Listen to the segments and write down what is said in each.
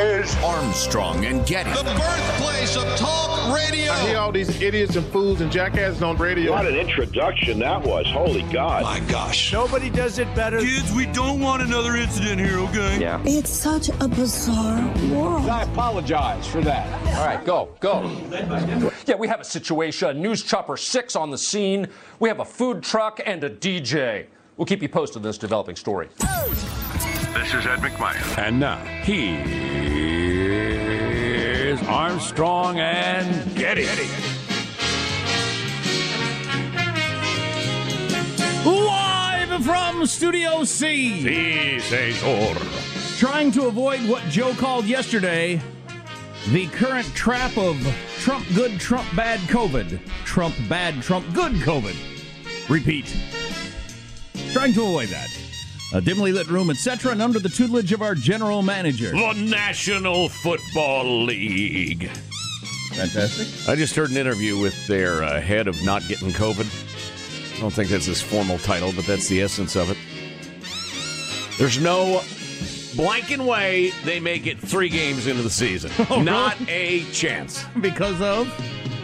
is Armstrong and Getty. The birthplace of talk radio. I hear all these idiots and fools and jackasses on radio. what an introduction that was. Holy God. My gosh. Nobody does it better. Kids, we don't want another incident here, okay? Yeah. It's such a bizarre world. I apologize for that. All right, go, go. Yeah, we have a situation. News Chopper 6 on the scene. We have a food truck and a DJ. We'll keep you posted on this developing story. This is Ed McMahon. And now, he is Armstrong and Getty. Live from Studio C. Sí, señor. Trying to avoid what Joe called yesterday the current trap of Trump good, Trump bad COVID. Trump bad, Trump good COVID. Repeat. Trying to avoid that. A dimly lit room, etc., and under the tutelage of our general manager. The National Football League. Fantastic. I just heard an interview with their uh, head of not getting COVID. I don't think that's his formal title, but that's the essence of it. There's no blanking way they make it three games into the season. Oh, not a chance. Because of?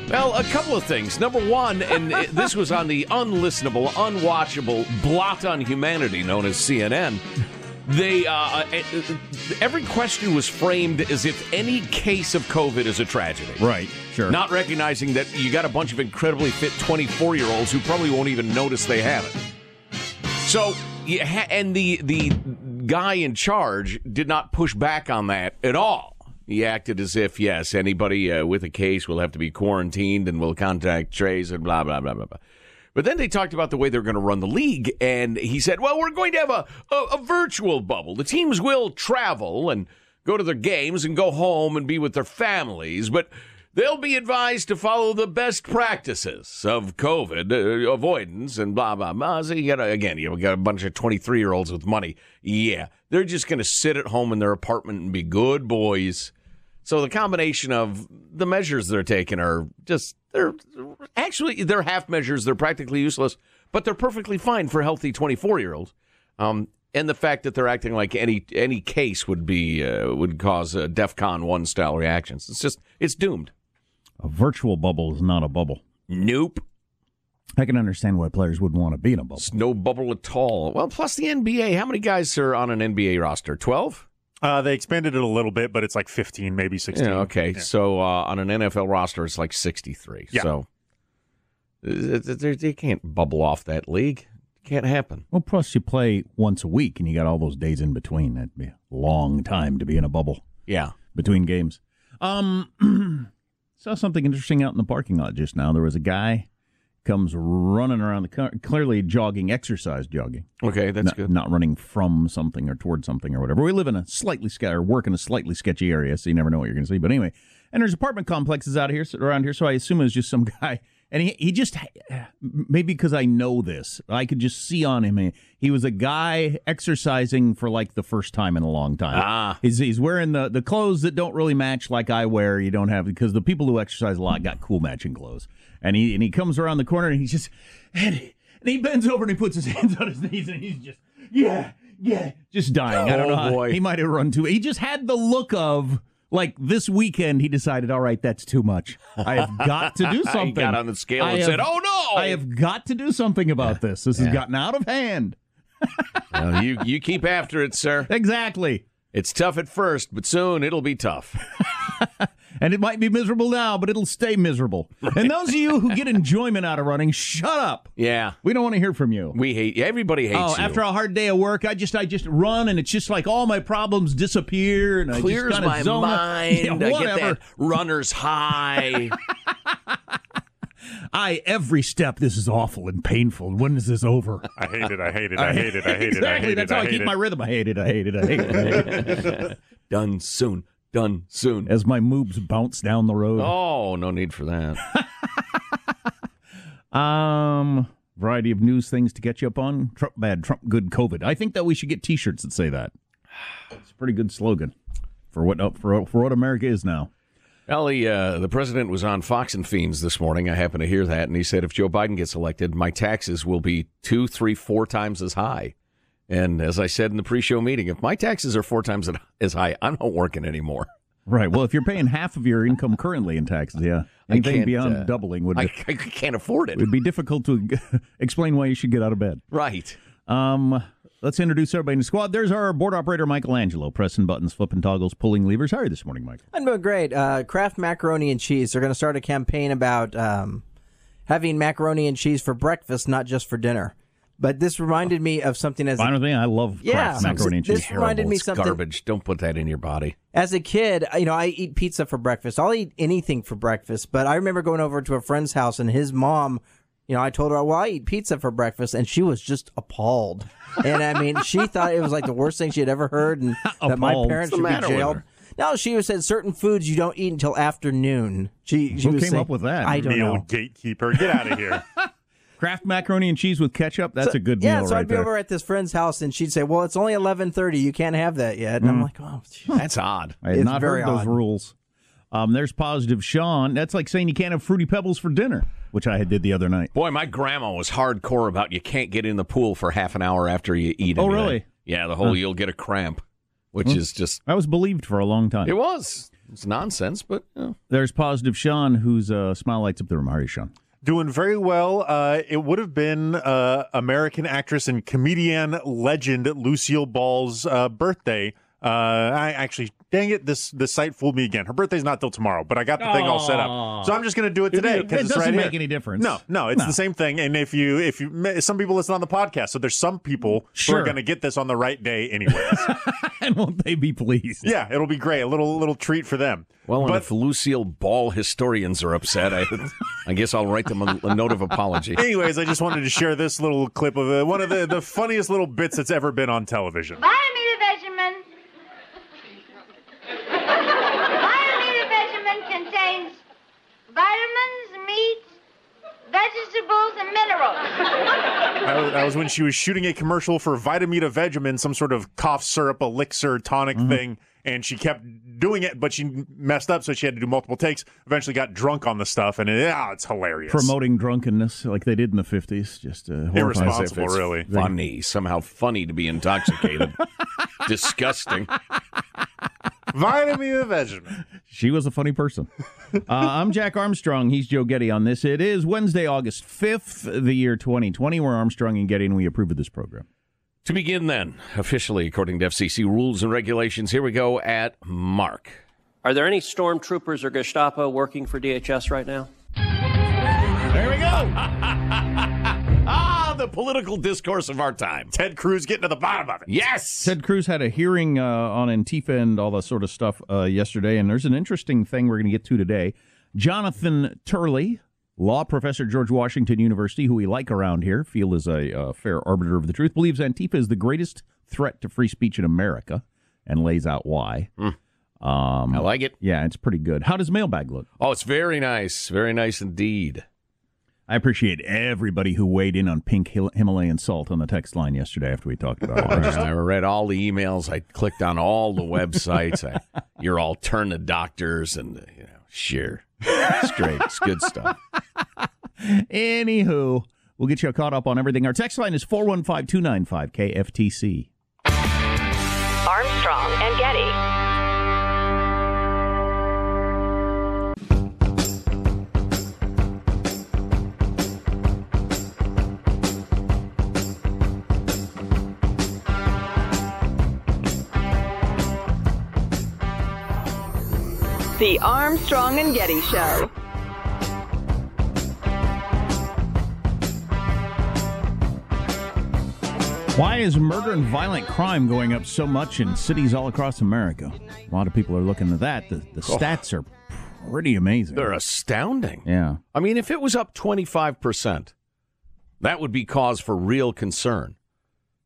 Well, a couple of things. Number one, and this was on the unlistenable, unwatchable blot on humanity known as CNN. They uh, uh, uh, every question was framed as if any case of COVID is a tragedy. Right, sure. Not recognizing that you got a bunch of incredibly fit 24 year olds who probably won't even notice they have it. So, and the the guy in charge did not push back on that at all. He acted as if yes, anybody uh, with a case will have to be quarantined and will contact trace and blah blah blah blah blah. But then they talked about the way they're going to run the league, and he said, "Well, we're going to have a, a, a virtual bubble. The teams will travel and go to their games and go home and be with their families, but." They'll be advised to follow the best practices of COVID uh, avoidance and blah blah blah. So you got again, you got a bunch of twenty three year olds with money. Yeah, they're just going to sit at home in their apartment and be good boys. So the combination of the measures they're taking are just they're actually they're half measures. They're practically useless, but they're perfectly fine for healthy twenty four year olds. Um, and the fact that they're acting like any any case would be uh, would cause uh, DefCon one style reactions. It's just it's doomed. A virtual bubble is not a bubble. Nope. I can understand why players would want to be in a bubble. It's no bubble at all. Well, plus the NBA. How many guys are on an NBA roster? Twelve. Uh, they expanded it a little bit, but it's like 15, maybe 16. Yeah. Okay. Yeah. So uh, on an NFL roster, it's like sixty three. Yeah. So they they can't bubble off that league. Can't happen. Well, plus you play once a week and you got all those days in between. That'd be a long time to be in a bubble Yeah. between games. Um, saw something interesting out in the parking lot just now. There was a guy comes running around the car, clearly jogging, exercise jogging. Okay, that's not, good. Not running from something or towards something or whatever. We live in a slightly ske- or work in a slightly sketchy area, so you never know what you're going to see. But anyway, and there's apartment complexes out here around here, so I assume it was just some guy. And he, he just maybe because I know this, I could just see on him. He was a guy exercising for like the first time in a long time. Ah. he's he's wearing the the clothes that don't really match like I wear. You don't have because the people who exercise a lot got cool matching clothes. And he and he comes around the corner and he just and he, and he bends over and he puts his hands on his knees and he's just yeah yeah just dying. I don't Oh, know. how- boy. He might have run too. He just had the look of. Like this weekend, he decided, all right, that's too much. I have got to do He something. got on the scale I and have- said, "Oh no!" I have got to do something about this. This has gotten out of hand. Well, you you keep after it, sir. Exactly. It's tough at first, but soon it'll be tough. And it might be miserable now, but it'll stay miserable. And those of you who get enjoyment out of running, shut up. Yeah, We don't want to hear from you. we hate. Everybody hates Oh, you. after a hard day of work, I just I just run and it's just like all my problems disappear and I clears just my zone mind. Yeah, I get that runner's high. I every step this is awful and painful. When is this over? I hate it. I hate it. I hate it. I hate it. I exactly. hate That's it. how I, hate keep it. my rhythm. I hate it. I hate it. I hate it. I hate it. Done soon. Done soon. As my moves bounce down the road. Oh, no need for that. Um, variety of news things to catch you up on. Trump bad, Trump good, COVID. I think that we should get T-shirts that say that. It's a pretty good slogan for what for for what America is now. Ellie, uh, the president was on Fox and Fiends this morning. I happened to hear that, and he said if Joe Biden gets elected, my taxes will be two, three, four times as high. And as I said in the pre-show meeting, if my taxes are four times as high, I'm not working anymore. Right. Well, if you're paying half of your income currently in taxes, yeah, anything beyond uh, doubling would I, I can't afford it. it. would be difficult to explain why you should get out of bed. Right. Um, let's introduce everybody in the squad. There's our board operator, Michelangelo, pressing buttons, flipping toggles, pulling levers. How are you this morning, Mike? I'm doing great. Uh, Kraft Macaroni and Cheese. They're going to start a campaign about um, having macaroni and cheese for breakfast, not just for dinner. But this reminded me of something as Fine with me. I love Yeah, Kraft macaroni and cheese. this cheese. reminded me It's something- garbage. Don't put that in your body. as a kid, you know, I eat pizza for breakfast. I'll eat anything for breakfast. But I remember going over to a friend's house and his mom, you know, I told her, well, I eat pizza for breakfast. And she was just appalled. And I mean, she thought it was like the worst thing she had ever heard and that my parents What's the should matter be jailed. her? No, she said certain foods you don't eat until afternoon. She, she Who came saying- up with that? I don't The know. old gatekeeper. Get out of here. Kraft macaroni and cheese with ketchup. That's a good yeah, meal Yeah, so right I'd be there. over at this friend's house and she'd say, "Well, it's only eleven thirty. You can't have that yet." Mm. And I'm like, "Oh, gee." That's odd. I had It's not very heard those rules. Um, there's positive Sean. That's like saying you can't have fruity pebbles for dinner, which I had did the other night. Boy, my grandma was hardcore about you can't get in the pool for half an hour after you eat. Oh, anything. really? Yeah, the whole you'll get a cramp, which is just I was believed for a long time. it was. It's nonsense, but you know. There's positive Sean, whose uh, smile lights up the room. How are you, Sean? Doing very well. Uh, it would have been uh, American actress and comedian legend Lucille Ball's uh, birthday. Uh, I actually, dang it, this this site fooled me again. Her birthday's not till tomorrow, but I got the thing all set up, so I'm just going to do it today It because it's doesn't right make here. any difference. No, no, it's No. the same thing. And if you if you some people listen on the podcast, so there's some people who Sure. are going to get this on the right day anyways. and won't they be pleased? yeah, it'll be great. A little little treat for them. Well, and But- if Lucille Ball historians are upset, I, I guess I'll write them a, a note of apology. Anyways, I just wanted to share this little clip of uh, one of the, the funniest little bits that's ever been on television. Buy me the Vegemin. Buy me the Vegemin contains vitamins, meats, vegetables, and minerals. That was, when she was shooting a commercial for Vitameatavegamin, some sort of cough syrup elixir tonic thing, and she kept doing it, but she messed up, so she had to do multiple takes. Eventually, got drunk on the stuff, and it, ah, it's hilarious. Promoting drunkenness like they did in the 50s. Just uh. Irresponsible. It's really. funny, somehow funny to be intoxicated. Disgusting. Vitameatavegamin. She was a funny person. uh, I'm Jack Armstrong. He's Joe Getty on this. It is Wednesday, August 5th, the year 2020. We're Armstrong and Getty, and we approve of this program. To begin, then, officially according to FCC rules and regulations, here we go at Mark. Are there any stormtroopers or Gestapo working for DHS right now? There we go. ah, the political discourse of our time. Ted Cruz getting to the bottom of it. Yes. Ted Cruz had a hearing uh, on Antifa and all that sort of stuff uh, yesterday, and there's an interesting thing we're going to get to today. Jonathan Turley, law professor at George Washington University, who we like around here, feel is a uh, fair arbiter of the truth, believes Antifa is the greatest threat to free speech in America, and lays out why. Um, I like it. Yeah, it's pretty good. How does mailbag look? Oh, it's very nice. Very nice indeed. I appreciate everybody who weighed in on pink Hil- Himalayan salt on the text line yesterday after we talked about it. I read all the emails. I clicked on all the websites. I, your alternative doctors, and you know, sure, it's great. It's good stuff. Anywho, we'll get you caught up on everything. Our text line is 415 295 KFTC. Armstrong The Armstrong and Getty Show. Why is murder and violent crime going up so much in cities all across America? A lot of people are looking at that. The, the oh. stats are pretty amazing. They're astounding. Yeah. I mean, if it was up 25%, that would be cause for real concern.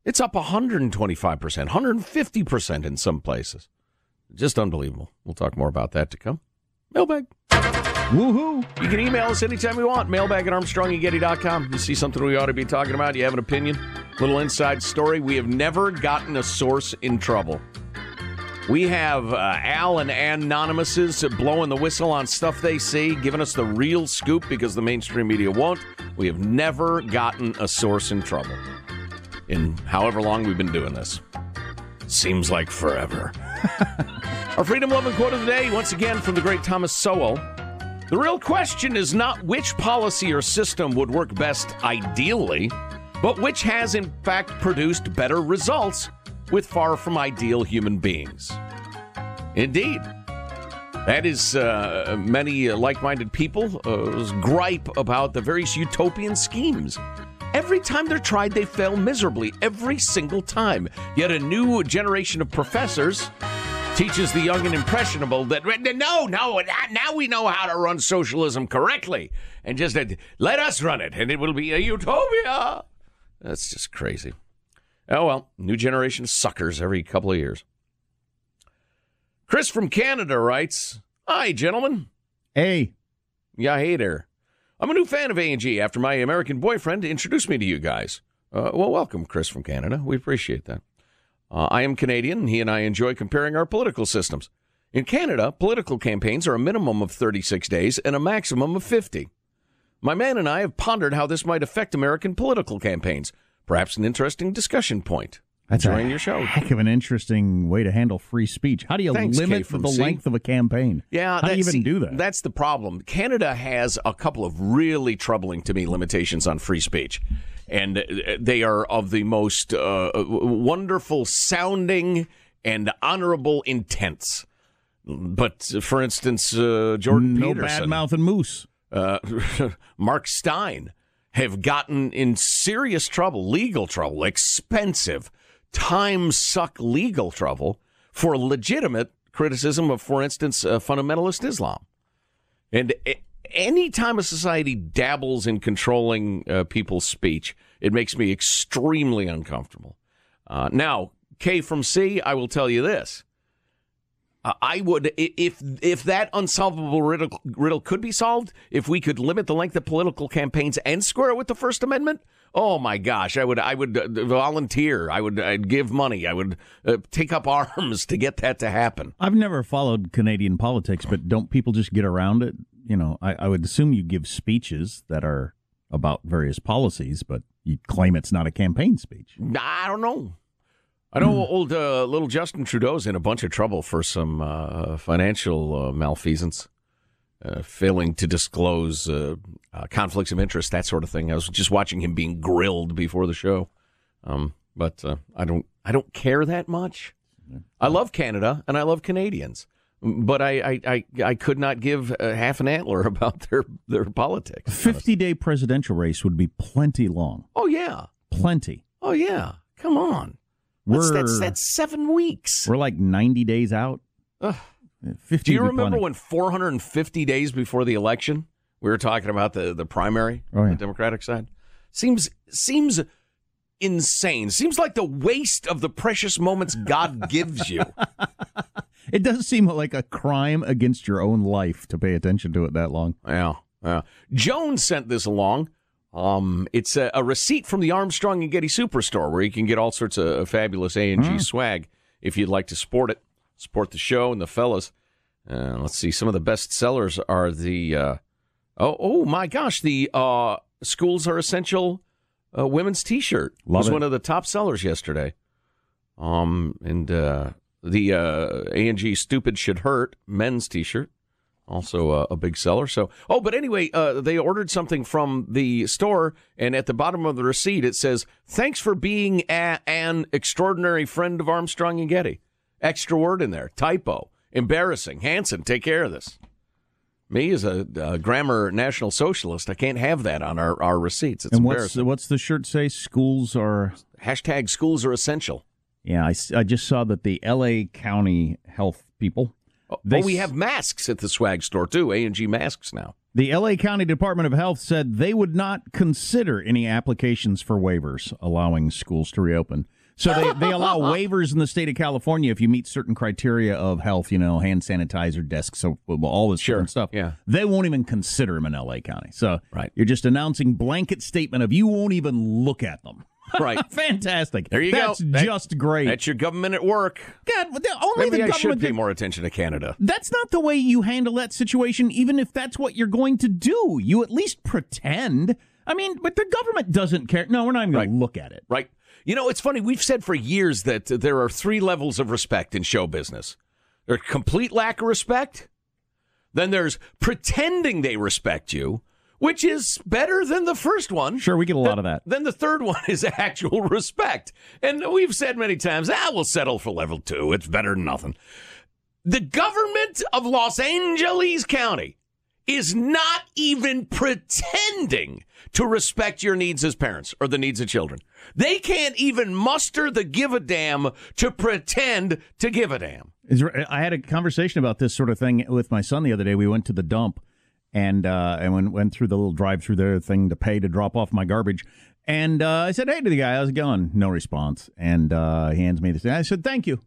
It's up 125%, 150% in some places. Just unbelievable. We'll talk more about that to come. Mailbag. Woohoo. You can email us anytime you want. Mailbag at armstrongandgetty.com. You see something we ought to be talking about, you have an opinion, little inside story. We have never gotten a source in trouble. We have uh, Al and Anonymouses blowing the whistle on stuff they see, giving us the real scoop because the mainstream media won't. We have never gotten a source in trouble. in however long we've been doing this. Seems like forever. Our freedom loving quote of the day, once again from the great Thomas Sowell. The real question is not which policy or system would work best ideally, but which has in fact produced better results with far from ideal human beings. Indeed. That is uh, many uh, like minded people's gripe about the various utopian schemes. Every time they're tried, they fail miserably. Every single time. Yet a new generation of professors teaches the young and impressionable that no, no, now we know how to run socialism correctly, and just uh, let us run it, and it will be a utopia. That's just crazy. Oh well, new generation suckers every couple of years. Chris from Canada writes, "Hi, gentlemen. Hey, yeah, hey there. I'm a new fan of A&G after my American boyfriend introduced me to you guys. Uh, well, welcome, Chris from Canada. We appreciate that." Uh, I am Canadian. and He and I enjoy comparing our political systems. In Canada, political campaigns are a minimum of 36 days and a maximum of 50. My man and I have pondered how this might affect American political campaigns. Perhaps an interesting discussion point. That's Enjoying your show. heck of an interesting way to handle free speech. How do you Thanks, limit the length of a campaign? Yeah, how do you even see, do that? That's the problem. Canada has a couple of really troubling to me limitations on free speech, and they are of the most uh, wonderful sounding and honorable intents. But for instance, uh, Jordan No Peterson, bad mouth and moose. uh, Mark Steyn have gotten in serious trouble, legal trouble, expensive, time suck legal trouble for legitimate criticism of, for instance, uh, fundamentalist Islam. And any time a society dabbles in controlling uh, people's speech, it makes me extremely uncomfortable. Uh, now, K from C, I will tell you this. Uh, I would if if that unsolvable riddle, riddle could be solved, if we could limit the length of political campaigns and square it with the First Amendment. Oh my gosh, I would I would uh, volunteer. I would I'd give money. I would uh, take up arms to get that to happen. I've never followed Canadian politics, but don't people just get around it? You know, I, I would assume you give speeches that are about various policies, but you claim it's not a campaign speech. I don't know. I know old uh, little Justin Trudeau's in a bunch of trouble for some uh, financial uh, malfeasance, uh, failing to disclose uh, uh, conflicts of interest, that sort of thing. I was just watching him being grilled before the show, um, but uh, I don't, I don't care that much. I love Canada and I love Canadians, but I, I, I, I could not give half an antler about their their politics. Fifty day presidential race would be plenty long. Oh yeah, Plenty. oh yeah. Come on, We're that's that's seven weeks. we're like ninety days out. Ugh. Fifty. Do you remember plenty. when 450 days before the election, we were talking about the, the primary Oh, on yeah. the Democratic side? Seems seems insane. Seems like the waste of the precious moments God gives you. It does seem like a crime against your own life to pay attention to it that long. Yeah, yeah. Joan sent this along. Um, it's a, a receipt from the Armstrong and Getty Superstore where you can get all sorts of fabulous A and G swag if you'd like to sport it, support the show and the fellas. Uh, let's see. Some of the best sellers are the uh, oh oh my gosh the uh, schools are essential uh, women's T-shirt Love was it. one of the top sellers yesterday. Um, and uh, the uh, A and G stupid should hurt men's T-shirt also a, a big seller. So, oh, but anyway, uh, they ordered something from the store, and at the bottom of the receipt it says, "Thanks for being a, an extraordinary friend of Armstrong and Getty." Extra word in there, typo, embarrassing. Hanson, take care of this. Me as a, uh grammar national socialist, I can't have that on our, our receipts. It's and what's embarrassing. what's the shirt say? Schools are. Hashtag schools are essential. Yeah, I, I just saw that the L.A. County health people. Oh, they oh, we have masks at the swag store too. A and G masks now. The LA County Department of Health said they would not consider any applications for waivers allowing schools to reopen. So they, they allow waivers in the state of California if you meet certain criteria of health, you know, hand sanitizer, desk soap, all this different stuff. yeah. They won't even consider them in LA County. So Right. you're just announcing blanket statement of you won't even look at them. Right. Fantastic. There you That's go. That- just great. That's your government at work. God, only Maybe the I government should pay can- more attention to Canada. that's not the way you handle that situation, even if that's what you're going to do. You at least pretend. I mean, but the government doesn't care. No, we're not even going Right. to look at it. Right. You know, it's funny. We've said for years that there are three levels of respect in show business there's complete lack of respect, then there's pretending they respect you, which is better than the first one. Sure, we get a lot of that. Then the third one is actual respect. And we've said many times, ah, we'll settle for level two. It's better than nothing. The government of Los Angeles County is not even pretending to respect your needs as parents or the needs of children. They can't even muster the give a damn to pretend to give a damn. I had a conversation about this sort of thing with my son the other day. We went to the dump and uh, and went, went through the little drive through there thing to pay to drop off my garbage. And uh, I said, "Hey," to the guy, "How's it going?" No response. And uh, he hands me this. I said, "Thank you.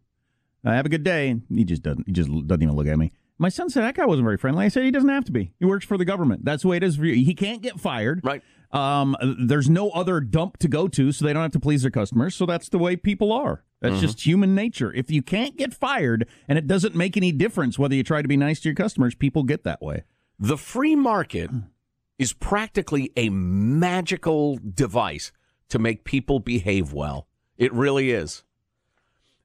Uh, have a good day." And he just doesn't. He just doesn't even look at me. My son said that guy wasn't very friendly. I said he doesn't have to be. He works for the government. That's the way it is for you. He can't get fired. Right. Um, there's no other dump to go to, so they don't have to please their customers. So that's the way people are. That's Mm-hmm. just human nature. If you can't get fired, and it doesn't make any difference whether you try to be nice to your customers, people get that way. The free market is practically a magical device to make people behave well. It really is.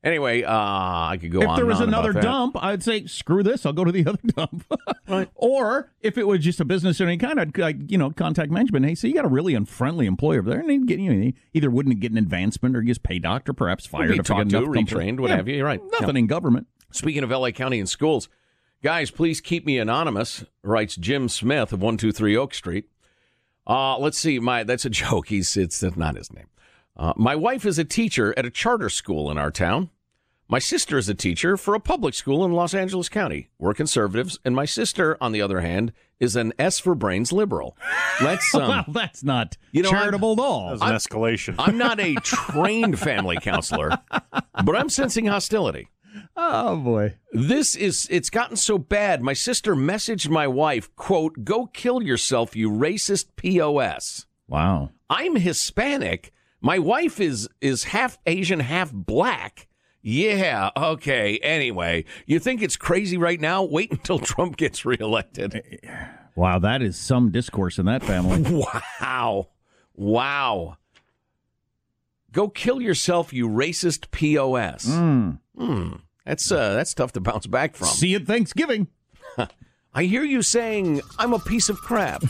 Anyway, uh, I could go if on. If there was another dump, I'd say screw this. I'll go to the other dump. Or if it was just a business of any kind, I'd like, you know contact management. Hey, so you got a really unfriendly employee over there, and he'd get you know, either wouldn't get an advancement or just pay doctor, perhaps fired be if talked to, retrained, what Yeah, have you. You're right. Nothing Yeah. in government. Speaking of LA County and schools, guys, please keep me anonymous, writes Jim Smith of 123 Oak Street. Uh, let's see, my that's a joke. He's it's not his name. Uh, my wife is a teacher at a charter school in our town. My sister is a teacher for a public school in Los Angeles County. We're conservatives, and my sister, on the other hand, is an S for brains liberal. Let's um, well, that's not you know, I'm- charitable at all. That was an escalation. I'm not a trained family counselor, but I'm sensing hostility. Oh boy. This is it's gotten so bad. My sister messaged my wife, quote, "Go kill yourself, you racist POS." Wow. I'm Hispanic. My wife is is half Asian, half black. Yeah, okay. Anyway, you think it's crazy right now? Wait until Trump gets reelected. Wow, that is some discourse in that family. Wow. Wow. Go kill yourself, you racist POS. Mm. Hmm. That's uh that's tough to bounce back from. See you at Thanksgiving. I hear you saying I'm a piece of crap.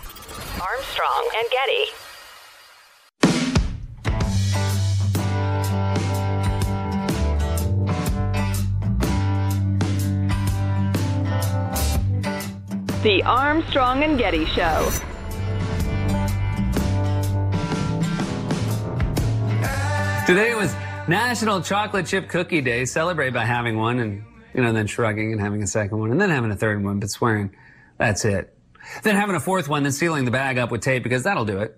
Armstrong and Getty. The Armstrong and Getty Show. Today was National Chocolate Chip Cookie Day. Celebrate by having one and, you know, then shrugging and having a second one and then having a third one, but swearing that's it. Then having a fourth one, then sealing the bag up with tape because that'll do it.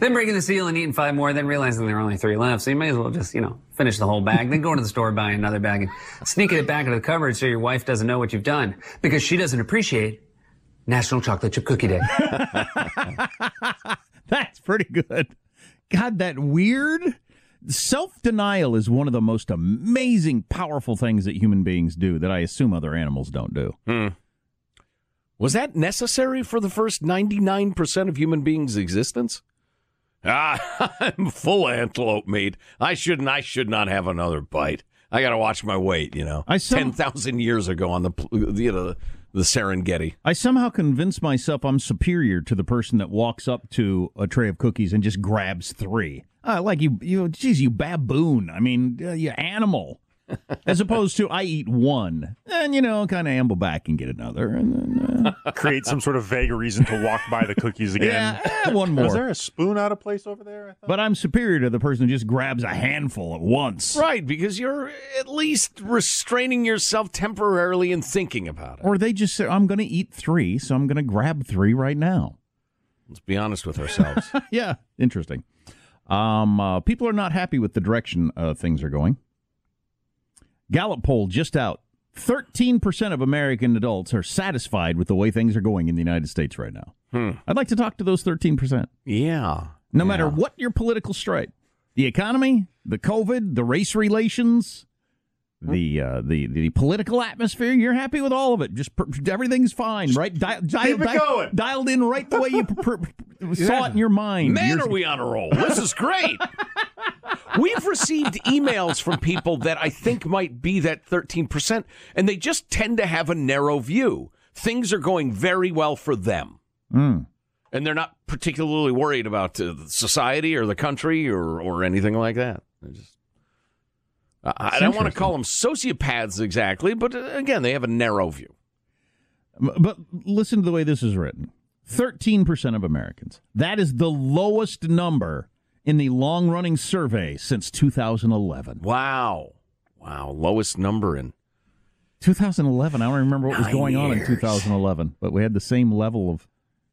Then breaking the seal and eating five more, then realizing there are only three left. So you may as well just, you know, finish the whole bag, then go to the store, buy another bag and sneaking it back into the cupboard so your wife doesn't know what you've done because she doesn't appreciate National Chocolate Chip Cookie Day. That's pretty good. God, that weird self denial is one of the most amazing, powerful things that human beings do that I assume other animals don't do. Hmm. Was that necessary for the first 99% of human beings' existence? Ah, I'm full of antelope meat. I shouldn't I should not have another bite. I got to watch my weight, you know. I some- 10,000 years ago on the you know the Serengeti. I somehow convince myself I'm superior to the person that walks up to a tray of cookies and just grabs three. Uh, like you, you, geez, you baboon. I mean, uh, you animal. As opposed to I eat one and you know kind of amble back and get another and then uh, Create some sort of vague reason to walk by the cookies again. Yeah, eh, one more. Is there a spoon out of place over there? I thought? But I'm superior to the person who just grabs a handful at once. Right, because you're at least restraining yourself temporarily and thinking about it. Or they just say, I'm going to eat three, so I'm going to grab three right now. Let's be honest with ourselves. yeah, interesting. Um, uh, people are not happy with the direction uh, things are going. Gallup poll just out. 13% of American adults are satisfied with the way things are going in the United States right now. Hmm. I'd like to talk to those 13%. Yeah. No matter what your political stripe, the economy, the COVID, the race relations, the uh, the the political atmosphere, you're happy with all of it. Just per- everything's fine, right? Di- dial- it going. dialed in right the way you per- per- saw it in your mind. Man, You're- are we on a roll? This is great. We've received emails from people that I think might be that 13%, and they just tend to have a narrow view. Things are going very well for them. Mm. And they're not particularly worried about uh, society or the country or, or anything like that. They're just, I, I don't want to call them sociopaths exactly, but uh, again, they have a narrow view. But listen to the way this is written 13% of Americans. That is the lowest number in the long running survey since 2011. Wow. Wow. Lowest number in 2011. I don't remember what was Nine going on in 2011, but we had the same level of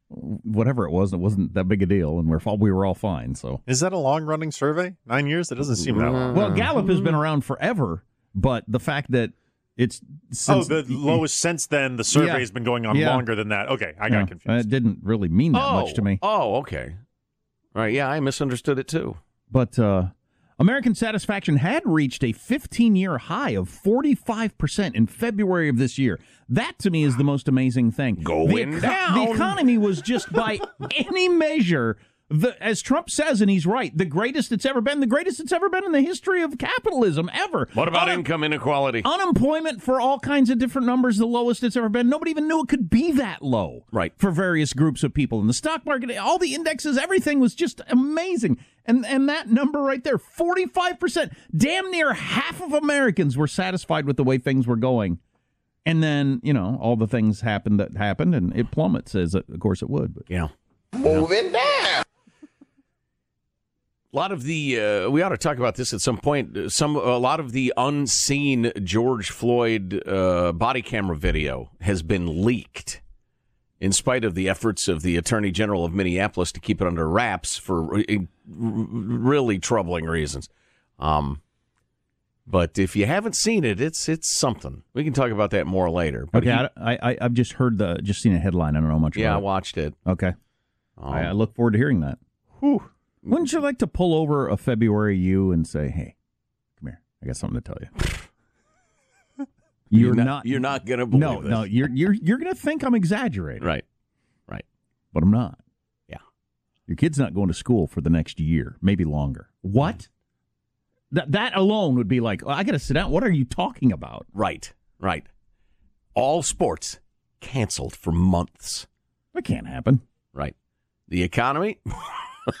whatever it was. It wasn't that big a deal, and we're all, we were all fine. So, Is that a long running survey? Nine years? That doesn't seem that long. well, Gallup has been around forever, but the fact that it's oh, since, the lowest since then. The survey's been going on Yeah. longer than that. Okay, I got Yeah, confused. It didn't really mean that oh, much to oh, me. Oh, okay. Right. Yeah, I misunderstood it too. But uh, American satisfaction had reached a 15 year high of 45% in February of this year. That to me is the most amazing thing. Going the, down. the economy was just by any measure. The, as Trump says, and he's right, the greatest it's ever been, the greatest it's ever been in the history of capitalism ever. What about Un- income inequality? Unemployment for all kinds of different numbers, the lowest it's ever been. Nobody even knew it could be that low. Right. For various groups of people. in the stock market, all the indexes, everything was just amazing. And and that number right there, 45%, damn near half of Americans were satisfied with the way things were going. And then, you know, all the things happened that happened and it plummets as it, of course it would. But Yeah. Moving down. A lot of the uh, we ought to talk about this at some point. Some a lot of the unseen George Floyd uh, body camera video has been leaked, in spite of the efforts of the Attorney General of Minneapolis to keep it under wraps for really troubling reasons. Um, but if you haven't seen it, it's it's something. We can talk about that more later. But Okay, he- I, I I've just heard the just seen a headline. I don't know much yeah, I about it. watched it. Okay. Um, I, I look forward to hearing that. Whew. Wouldn't you like to pull over a February you and say, "Hey, come here. I got something to tell you." You're not- you're not gonna believe No, this. no, you're you're you're gonna think I'm exaggerating. Right. Right. But I'm not. Yeah. Your kid's not going to school for the next year, maybe longer. What? That that alone would be like, I got to sit down. What are you talking about? Right. Right. All sports canceled for months. That can't happen. Right. The economy.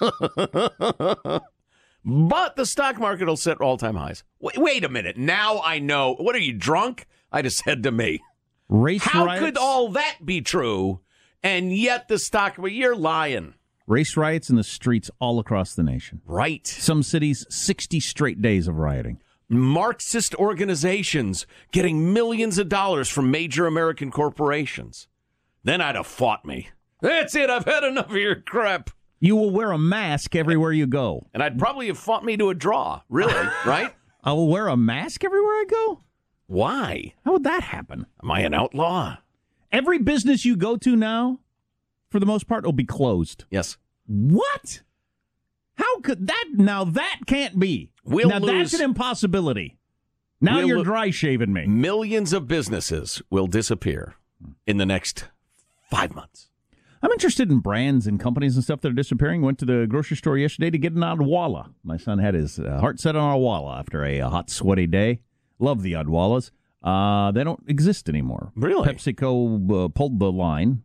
but the stock market will set all time highs. Wait, wait a minute. Now I know. What are you, drunk? I just said to me. Race How riots. could all that be true? And yet the stock, well, you're lying. race riots in the streets all across the nation? Right. Some cities, sixty straight days of rioting. Marxist organizations getting millions of dollars from major American corporations. Then I'd have fought me. That's it. I've had enough of your crap. You will wear a mask everywhere you go. And I'd probably have fought me to a draw. Really? right? I will wear a mask everywhere I go. Why? How would that happen? Am I an outlaw? Every business you go to now, for the most part, will be closed. Yes. What? How could that? Now that can't be. We'll now lose- that's an impossibility. Now We'll you're dry shaving me. Millions of businesses will disappear in the next five months. I'm interested in brands and companies and stuff that are disappearing. Went to the grocery store yesterday to get an Odwalla. My son had his uh, heart set on Odwalla after a, hot, sweaty day. Love the Odwallas. Uh, they don't exist anymore. Really? PepsiCo uh, pulled the line,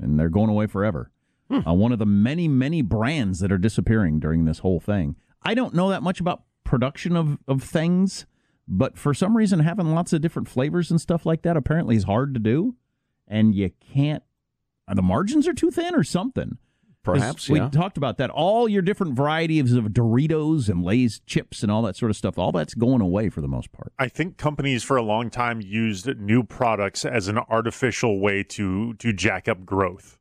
and they're going away forever. Hmm. Uh, one of the many, many brands that are disappearing during this whole thing. I don't know that much about production of, of things, but for some reason, having lots of different flavors and stuff like that apparently is hard to do, and you can't. Uh, The margins are too thin, or something. Perhaps, we yeah. talked about that. All your different varieties of Doritos and Lay's chips and all that sort of stuff. All that's going away for the most part. I think companies for a long time used new products as an artificial way to to jack up growth.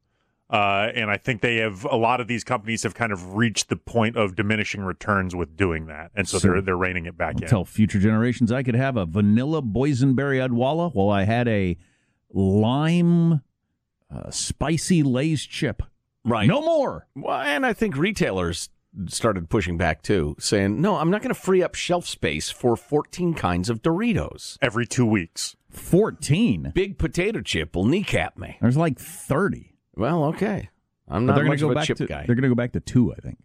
Uh, and I think they have a lot of these companies have kind of reached the point of diminishing returns with doing that, and so, So- they're they're reining it back I'll in. tell future generations I could have a vanilla boysenberry Odwalla while I had a lime uh, spicy Lay's chip. Right. No more. Well, and I think retailers started pushing back too, saying, no, I'm not going to free up shelf space for 14 kinds of Doritos. Every two weeks. 14. Big potato chip will kneecap me. There's like 30. Well, okay. I'm But not they're gonna much go of a back chip to, guy. They're going to go back to two, I think.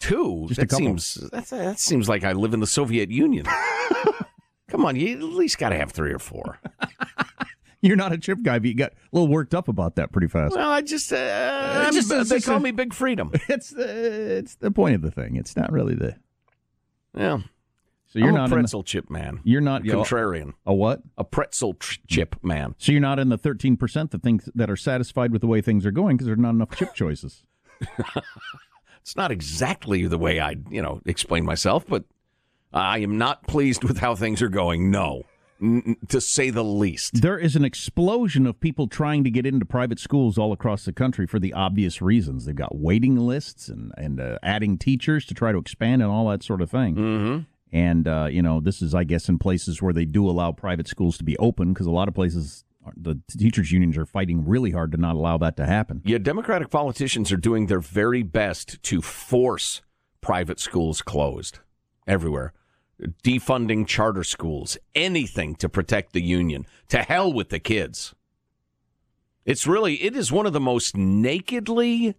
Two? Just a that couple. seems that, that seems like I live in the Soviet Union. Come on, you at least got to have three or four. You're not a chip guy, but you got a little worked up about that pretty fast. Well, I just, uh, just- it's they call a- me Big Freedom. It's the it's the point of the thing. It's not really the. Yeah. So you're I'm not a in the- pretzel chip man. You're not A contrarian. A what? A pretzel tr- chip man. So you're not in the 13 percent that think that are satisfied with the way things are going because there's not enough chip choices. It's not exactly the way I, you know, explain myself, but I am not pleased with how things are going. No, to say the least. There is an explosion of people trying to get into private schools all across the country for the obvious reasons. They've got waiting lists and and uh, adding teachers to try to expand and all that sort of thing. Mm-hmm. And uh, you know, this is, I guess, in places where they do allow private schools to be open because a lot of places, the teachers' unions are fighting really hard to not allow that to happen. Yeah, Democratic politicians are doing their very best to force private schools closed everywhere. Defunding charter schools, anything to protect the union. To hell with the kids. It's really, it is one of the most nakedly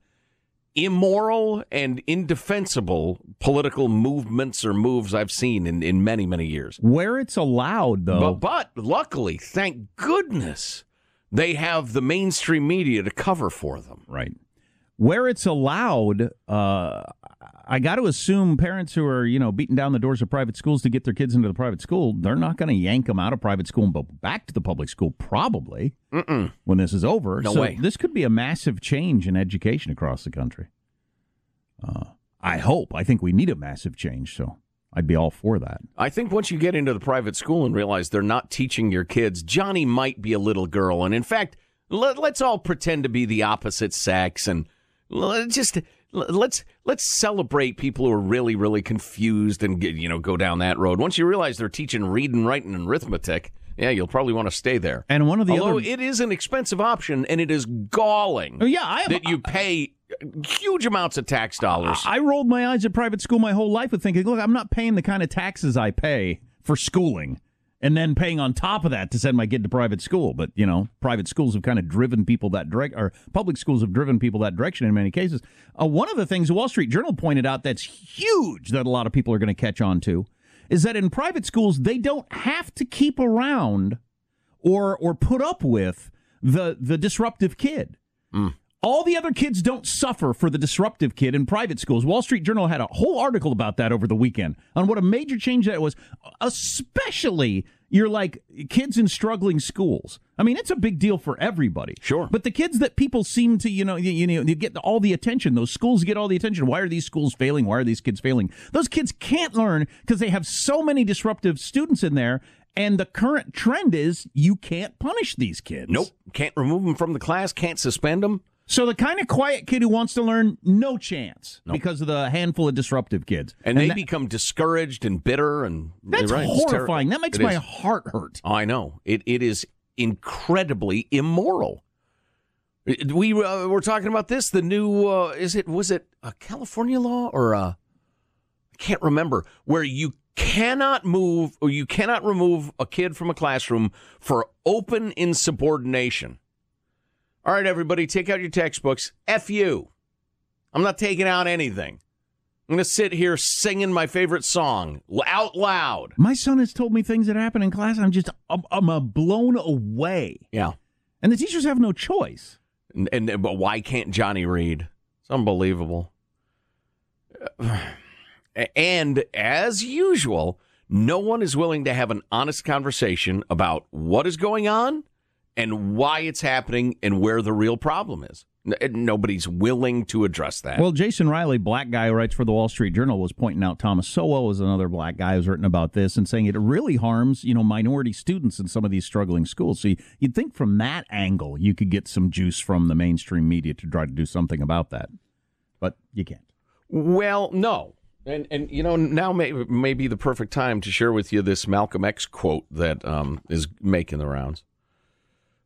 immoral and indefensible political movements or moves I've seen in, in many, many years. Where it's allowed, though, But, but luckily, thank goodness, they have the mainstream media to cover for them. Right. Where it's allowed, uh, I got to assume parents who are, you know, beating down the doors of private schools to get their kids into the private school, they're not going to yank them out of private school and go back to the public school, probably, Mm-mm. when this is over. No so way. This could be a massive change in education across the country. Uh, I hope. I think we need a massive change, so I'd be all for that. I think once you get into the private school and realize they're not teaching your kids, Johnny might be a little girl. And in fact, let, let's all pretend to be the opposite sex and just let's let's celebrate people who are really really confused and you know go down that road. Once you realize they're teaching reading, writing, and arithmetic, yeah, you'll probably want to stay there. And one of the Although other it is an expensive option and it is galling Oh, yeah, I am- that you pay huge amounts of tax dollars. I rolled my eyes at private school my whole life with thinking, look, I'm not paying the kind of taxes I pay for schooling and then paying on top of that to send my kid to private school. But, you know, private schools have kind of driven people that direct, or public schools have driven people that direction in many cases. Uh, one of the things the Wall Street Journal pointed out that's huge that a lot of people are going to catch on to is that in private schools, they don't have to keep around or, or put up with the, the disruptive kid. All the other kids don't suffer for the disruptive kid in private schools. Wall Street Journal had a whole article about that over the weekend on what a major change that was, especially you're like kids in struggling schools. I mean, it's a big deal for everybody. Sure. But the kids that people seem to, you know, you, you know, you get all the attention. Those schools get all the attention. Why are these schools failing? Why are these kids failing? Those kids can't learn because they have so many disruptive students in there. And the current trend is you can't punish these kids. nope, can't remove them from the class, can't suspend them. So the kind of quiet kid who wants to learn, no chance because of the handful of disruptive kids. and, they that- become discouraged and bitter and that's right, horrifying. That makes It my is. heart hurt. I know it. It is incredibly immoral. We uh, were talking about this. The new uh, is it was it a California law or a I can't remember where you cannot move or you cannot remove a kid from a classroom for open insubordination. All right, everybody, take out your textbooks. F you. I'm not taking out anything. I'm going to sit here singing my favorite song out loud. My son has told me things that happen in class. I'm just, I'm, I'm uh, blown away. Yeah. And the teachers have no choice. And, and but why can't Johnny read? It's unbelievable. And as usual, no one is willing to have an honest conversation about what is going on and why it's happening and where the real problem is. Nobody's willing to address that. Well, Jason Riley, black guy who writes for the Wall Street Journal, was pointing out Thomas Sowell was another black guy who's written about this and saying it really harms, you know, minority students in some of these struggling schools. So you- you'd think from that angle you could get some juice from the mainstream media to try to do something about that, but you can't. Well, no. And and you know now may, may be the perfect time to share with you this Malcolm X quote that um, is making the rounds.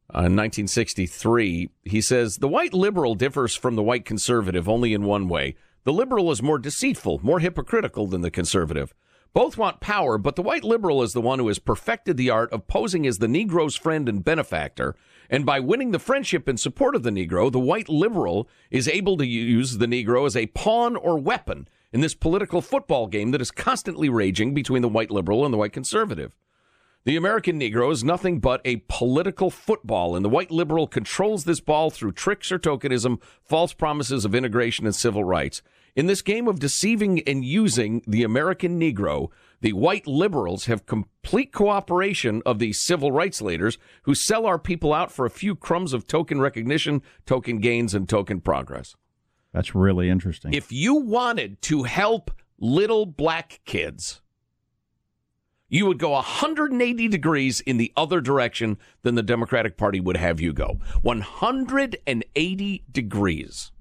Uh, in 1963, he says the white liberal differs from the white conservative only in one way: the liberal is more deceitful, more hypocritical than the conservative. Both want power, but the white liberal is the one who has perfected the art of posing as the Negro's friend and benefactor. And by winning the friendship and support of the Negro, the white liberal is able to use the Negro as a pawn or weapon in this political football game that is constantly raging between the white liberal and the white conservative. The American Negro is nothing but a political football, and the white liberal controls this ball through tricks or tokenism, false promises of integration and civil rights. In this game of deceiving and using the American Negro, the white liberals have complete cooperation of the civil rights leaders who sell our people out for a few crumbs of token recognition, token gains, and token progress. That's really interesting. If you wanted to help little black kids, you would go 180 degrees in the other direction than the Democratic Party would have you go. 180 degrees.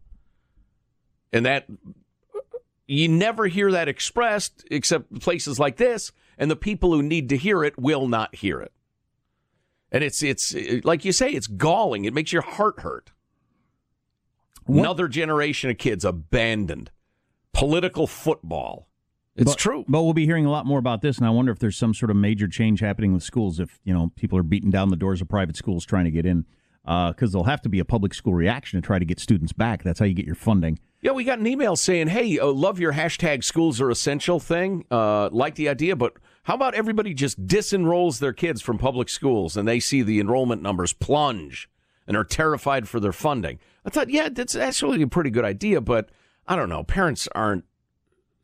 And that you never hear that expressed except places like this, and the people who need to hear it will not hear it. And it's it's like you say, it's galling. It makes your heart hurt. What? Another generation of kids abandoned political football. It's but, true. But we'll be hearing a lot more about this, and I wonder if there's some sort of major change happening with schools. If you know people are beating down the doors of private schools trying to get in, because uh, there'll have to be a public school reaction to try to get students back. That's how you get your funding. Yeah, we got an email saying, "Hey, uh, love your hashtag schools are essential thing. Uh, like the idea, but how about everybody just disenrolls their kids from public schools and they see the enrollment numbers plunge and are terrified for their funding?" I thought, yeah, that's actually a pretty good idea, but I don't know. Parents aren't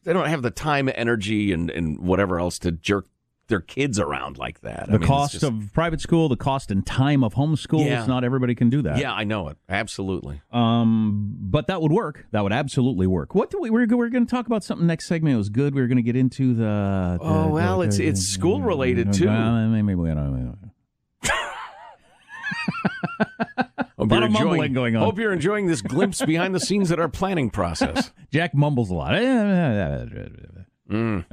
they don't have the time, energy, and, and whatever else to jerk their kids around like that. The I mean, cost just, of private school, the cost and time of homeschool. Yeah. Not everybody can do that. Yeah, I know it. Absolutely. Um, but that would work. That would absolutely work. What do we? We're, we're going to talk about something next segment. It was good. We were going to get into the. the oh well, the, it's the, it's school related too. maybe we don't. Hope a lot of mumbling going on. Hope you're enjoying this glimpse behind the scenes at our planning process. Jack mumbles a lot. mm.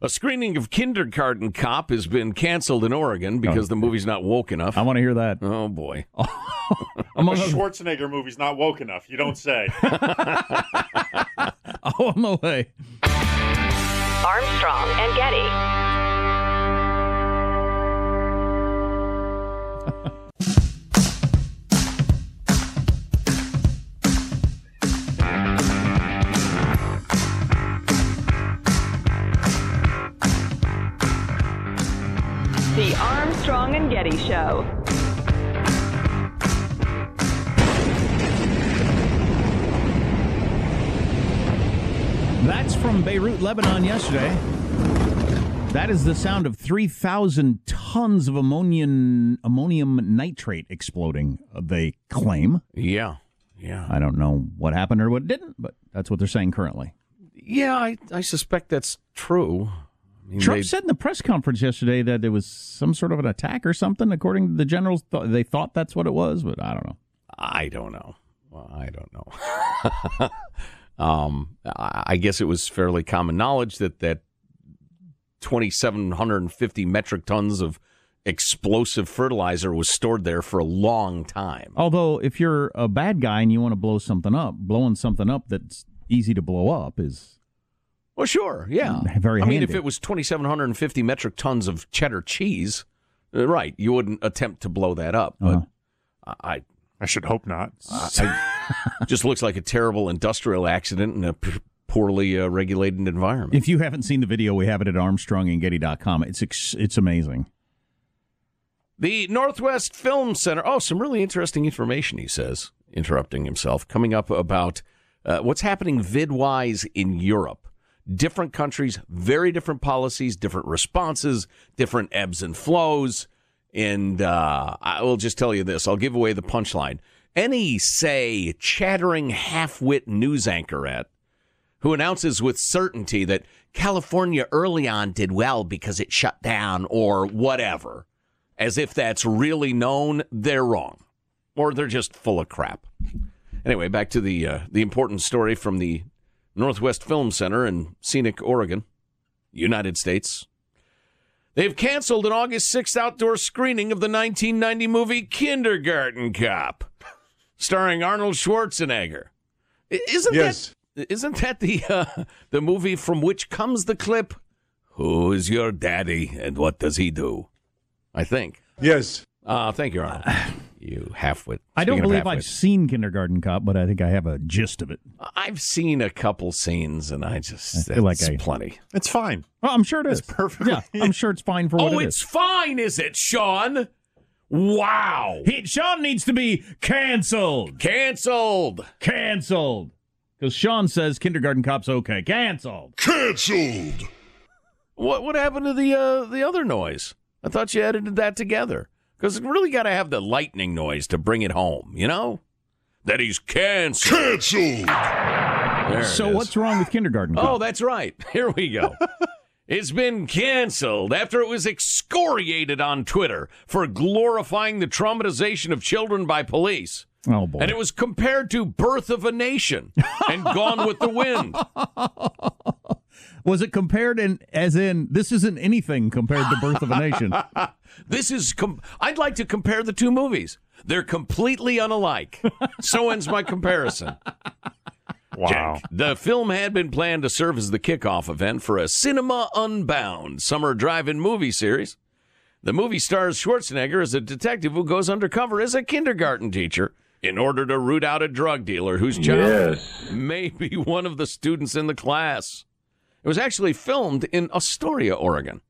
A screening of Kindergarten Cop has been canceled in Oregon because oh. the movie's not woke enough. I want to hear that. Oh boy. Among a Schwarzenegger movie's not woke enough. You don't say. oh, on the way. Armstrong and Getty. Armstrong and Getty Show. That's from Beirut, Lebanon, yesterday. That is the sound of 3,000 tons of ammonium, ammonium nitrate exploding, uh, they claim. Yeah, yeah. I don't know what happened or what didn't, but that's what they're saying currently. Yeah, I, I suspect that's true. Trump said in the press conference yesterday that there was some sort of an attack or something. According to the generals, th- they thought that's what it was, but I don't know. I don't know. Well, I don't know. um, I guess it was fairly common knowledge that that 2,750 metric tons of explosive fertilizer was stored there for a long time. Although, if you're a bad guy and you want to blow something up, blowing something up that's easy to blow up is well, sure, yeah. Very. I handy. mean, if it was 2,750 metric tons of cheddar cheese, uh, right, you wouldn't attempt to blow that up. But uh-huh. I, I should hope not. just looks like a terrible industrial accident in a p- poorly uh, regulated environment. If you haven't seen the video, we have it at ArmstrongandGetty.com. It's ex- it's amazing. The Northwest Film Center. Oh, some really interesting information. He says, interrupting himself, coming up about uh, what's happening vidwise in Europe different countries, very different policies, different responses, different ebbs and flows. And uh, I will just tell you this I'll give away the punchline. Any, say, chattering half wit news anchorette who announces with certainty that California early on did well because it shut down or whatever, as if that's really known, they're wrong. Or they're just full of crap. Anyway, back to the uh, the important story from the Northwest Film Center in scenic Oregon, United States. They've canceled an August 6th outdoor screening of the 1990 movie Kindergarten Cop, starring Arnold Schwarzenegger. Isn't yes. that isn't that the uh, the movie from which comes the clip? Who's your daddy and what does he do? I think. Yes. Uh, thank you, Arnold. You halfwit. I don't Speaking of believe. I've seen Kindergarten Cop, but I think I have a gist of it. I've seen a couple scenes, and I just I feel like that's I- plenty. It's fine. Oh, I'm sure it is. It's perfectly. Yeah, I'm sure it's fine for what Oh, it it's is. fine, is it, Sean? Wow. He, Sean needs to be canceled. Canceled. Canceled. Because Sean says Kindergarten Cop's okay. Canceled. Cancelled. What what happened to the uh, the other noise? I thought you edited that together. Because it really got to have the lightning noise to bring it home, you know? That he's canceled. Cancelled. There So what's wrong with Kindergarten Oh, that's right. Here we go. it's been canceled after it was excoriated on Twitter for glorifying the traumatization of children by police. Oh, boy. And it was compared to Birth of a Nation and Gone with the Wind. Was it compared in as in this isn't anything compared to Birth of a Nation? This is. Com- I'd like to compare the two movies. They're completely unalike. so ends my comparison. Wow. Jack, the film had been planned to serve as the kickoff event for a Cinema Unbound summer drive-in movie series. The movie stars Schwarzenegger as a detective who goes undercover as a kindergarten teacher in order to root out a drug dealer whose child may be one of the students in the class. It was actually filmed in Astoria, Oregon.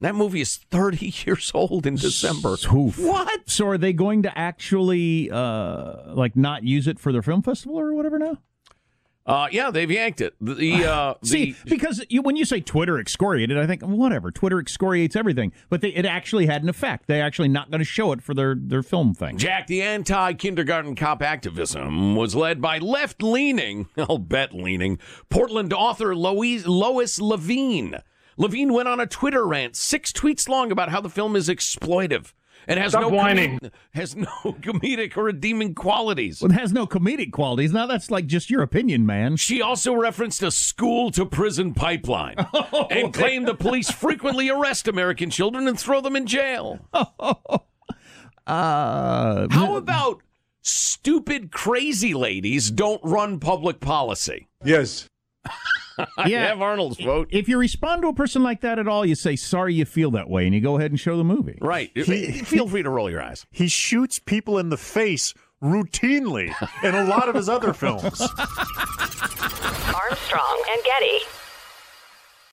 That movie is 30 years old in December. Oof. What? So are they going to actually uh like not use it for their film festival or whatever now? Uh, yeah, they've yanked it. The uh, See, the because you, when you say Twitter excoriated, I think whatever. Twitter excoriates everything, but they, it actually had an effect. They're actually not going to show it for their their film thing. Jack, the anti kindergarten cop activism was led by left leaning, I'll bet leaning, Portland author Lois, Lois Leveen. Leveen went on a Twitter rant, six tweets long, about how the film is exploitive and has Stop no whining. com- has no comedic or redeeming qualities. Well, it has no comedic qualities. Now that's like just your opinion, man. She also referenced a school to prison pipeline and claimed the police frequently arrest American children and throw them in jail. Uh, How about stupid crazy ladies don't run public policy? Yes. I Yeah. have Arnold's vote. if you respond to a person like that at all, you say sorry you feel that way, and you go ahead and show the movie. Right. Feel free to roll your eyes. He shoots people in the face routinely in a lot of his other films. Armstrong and Getty.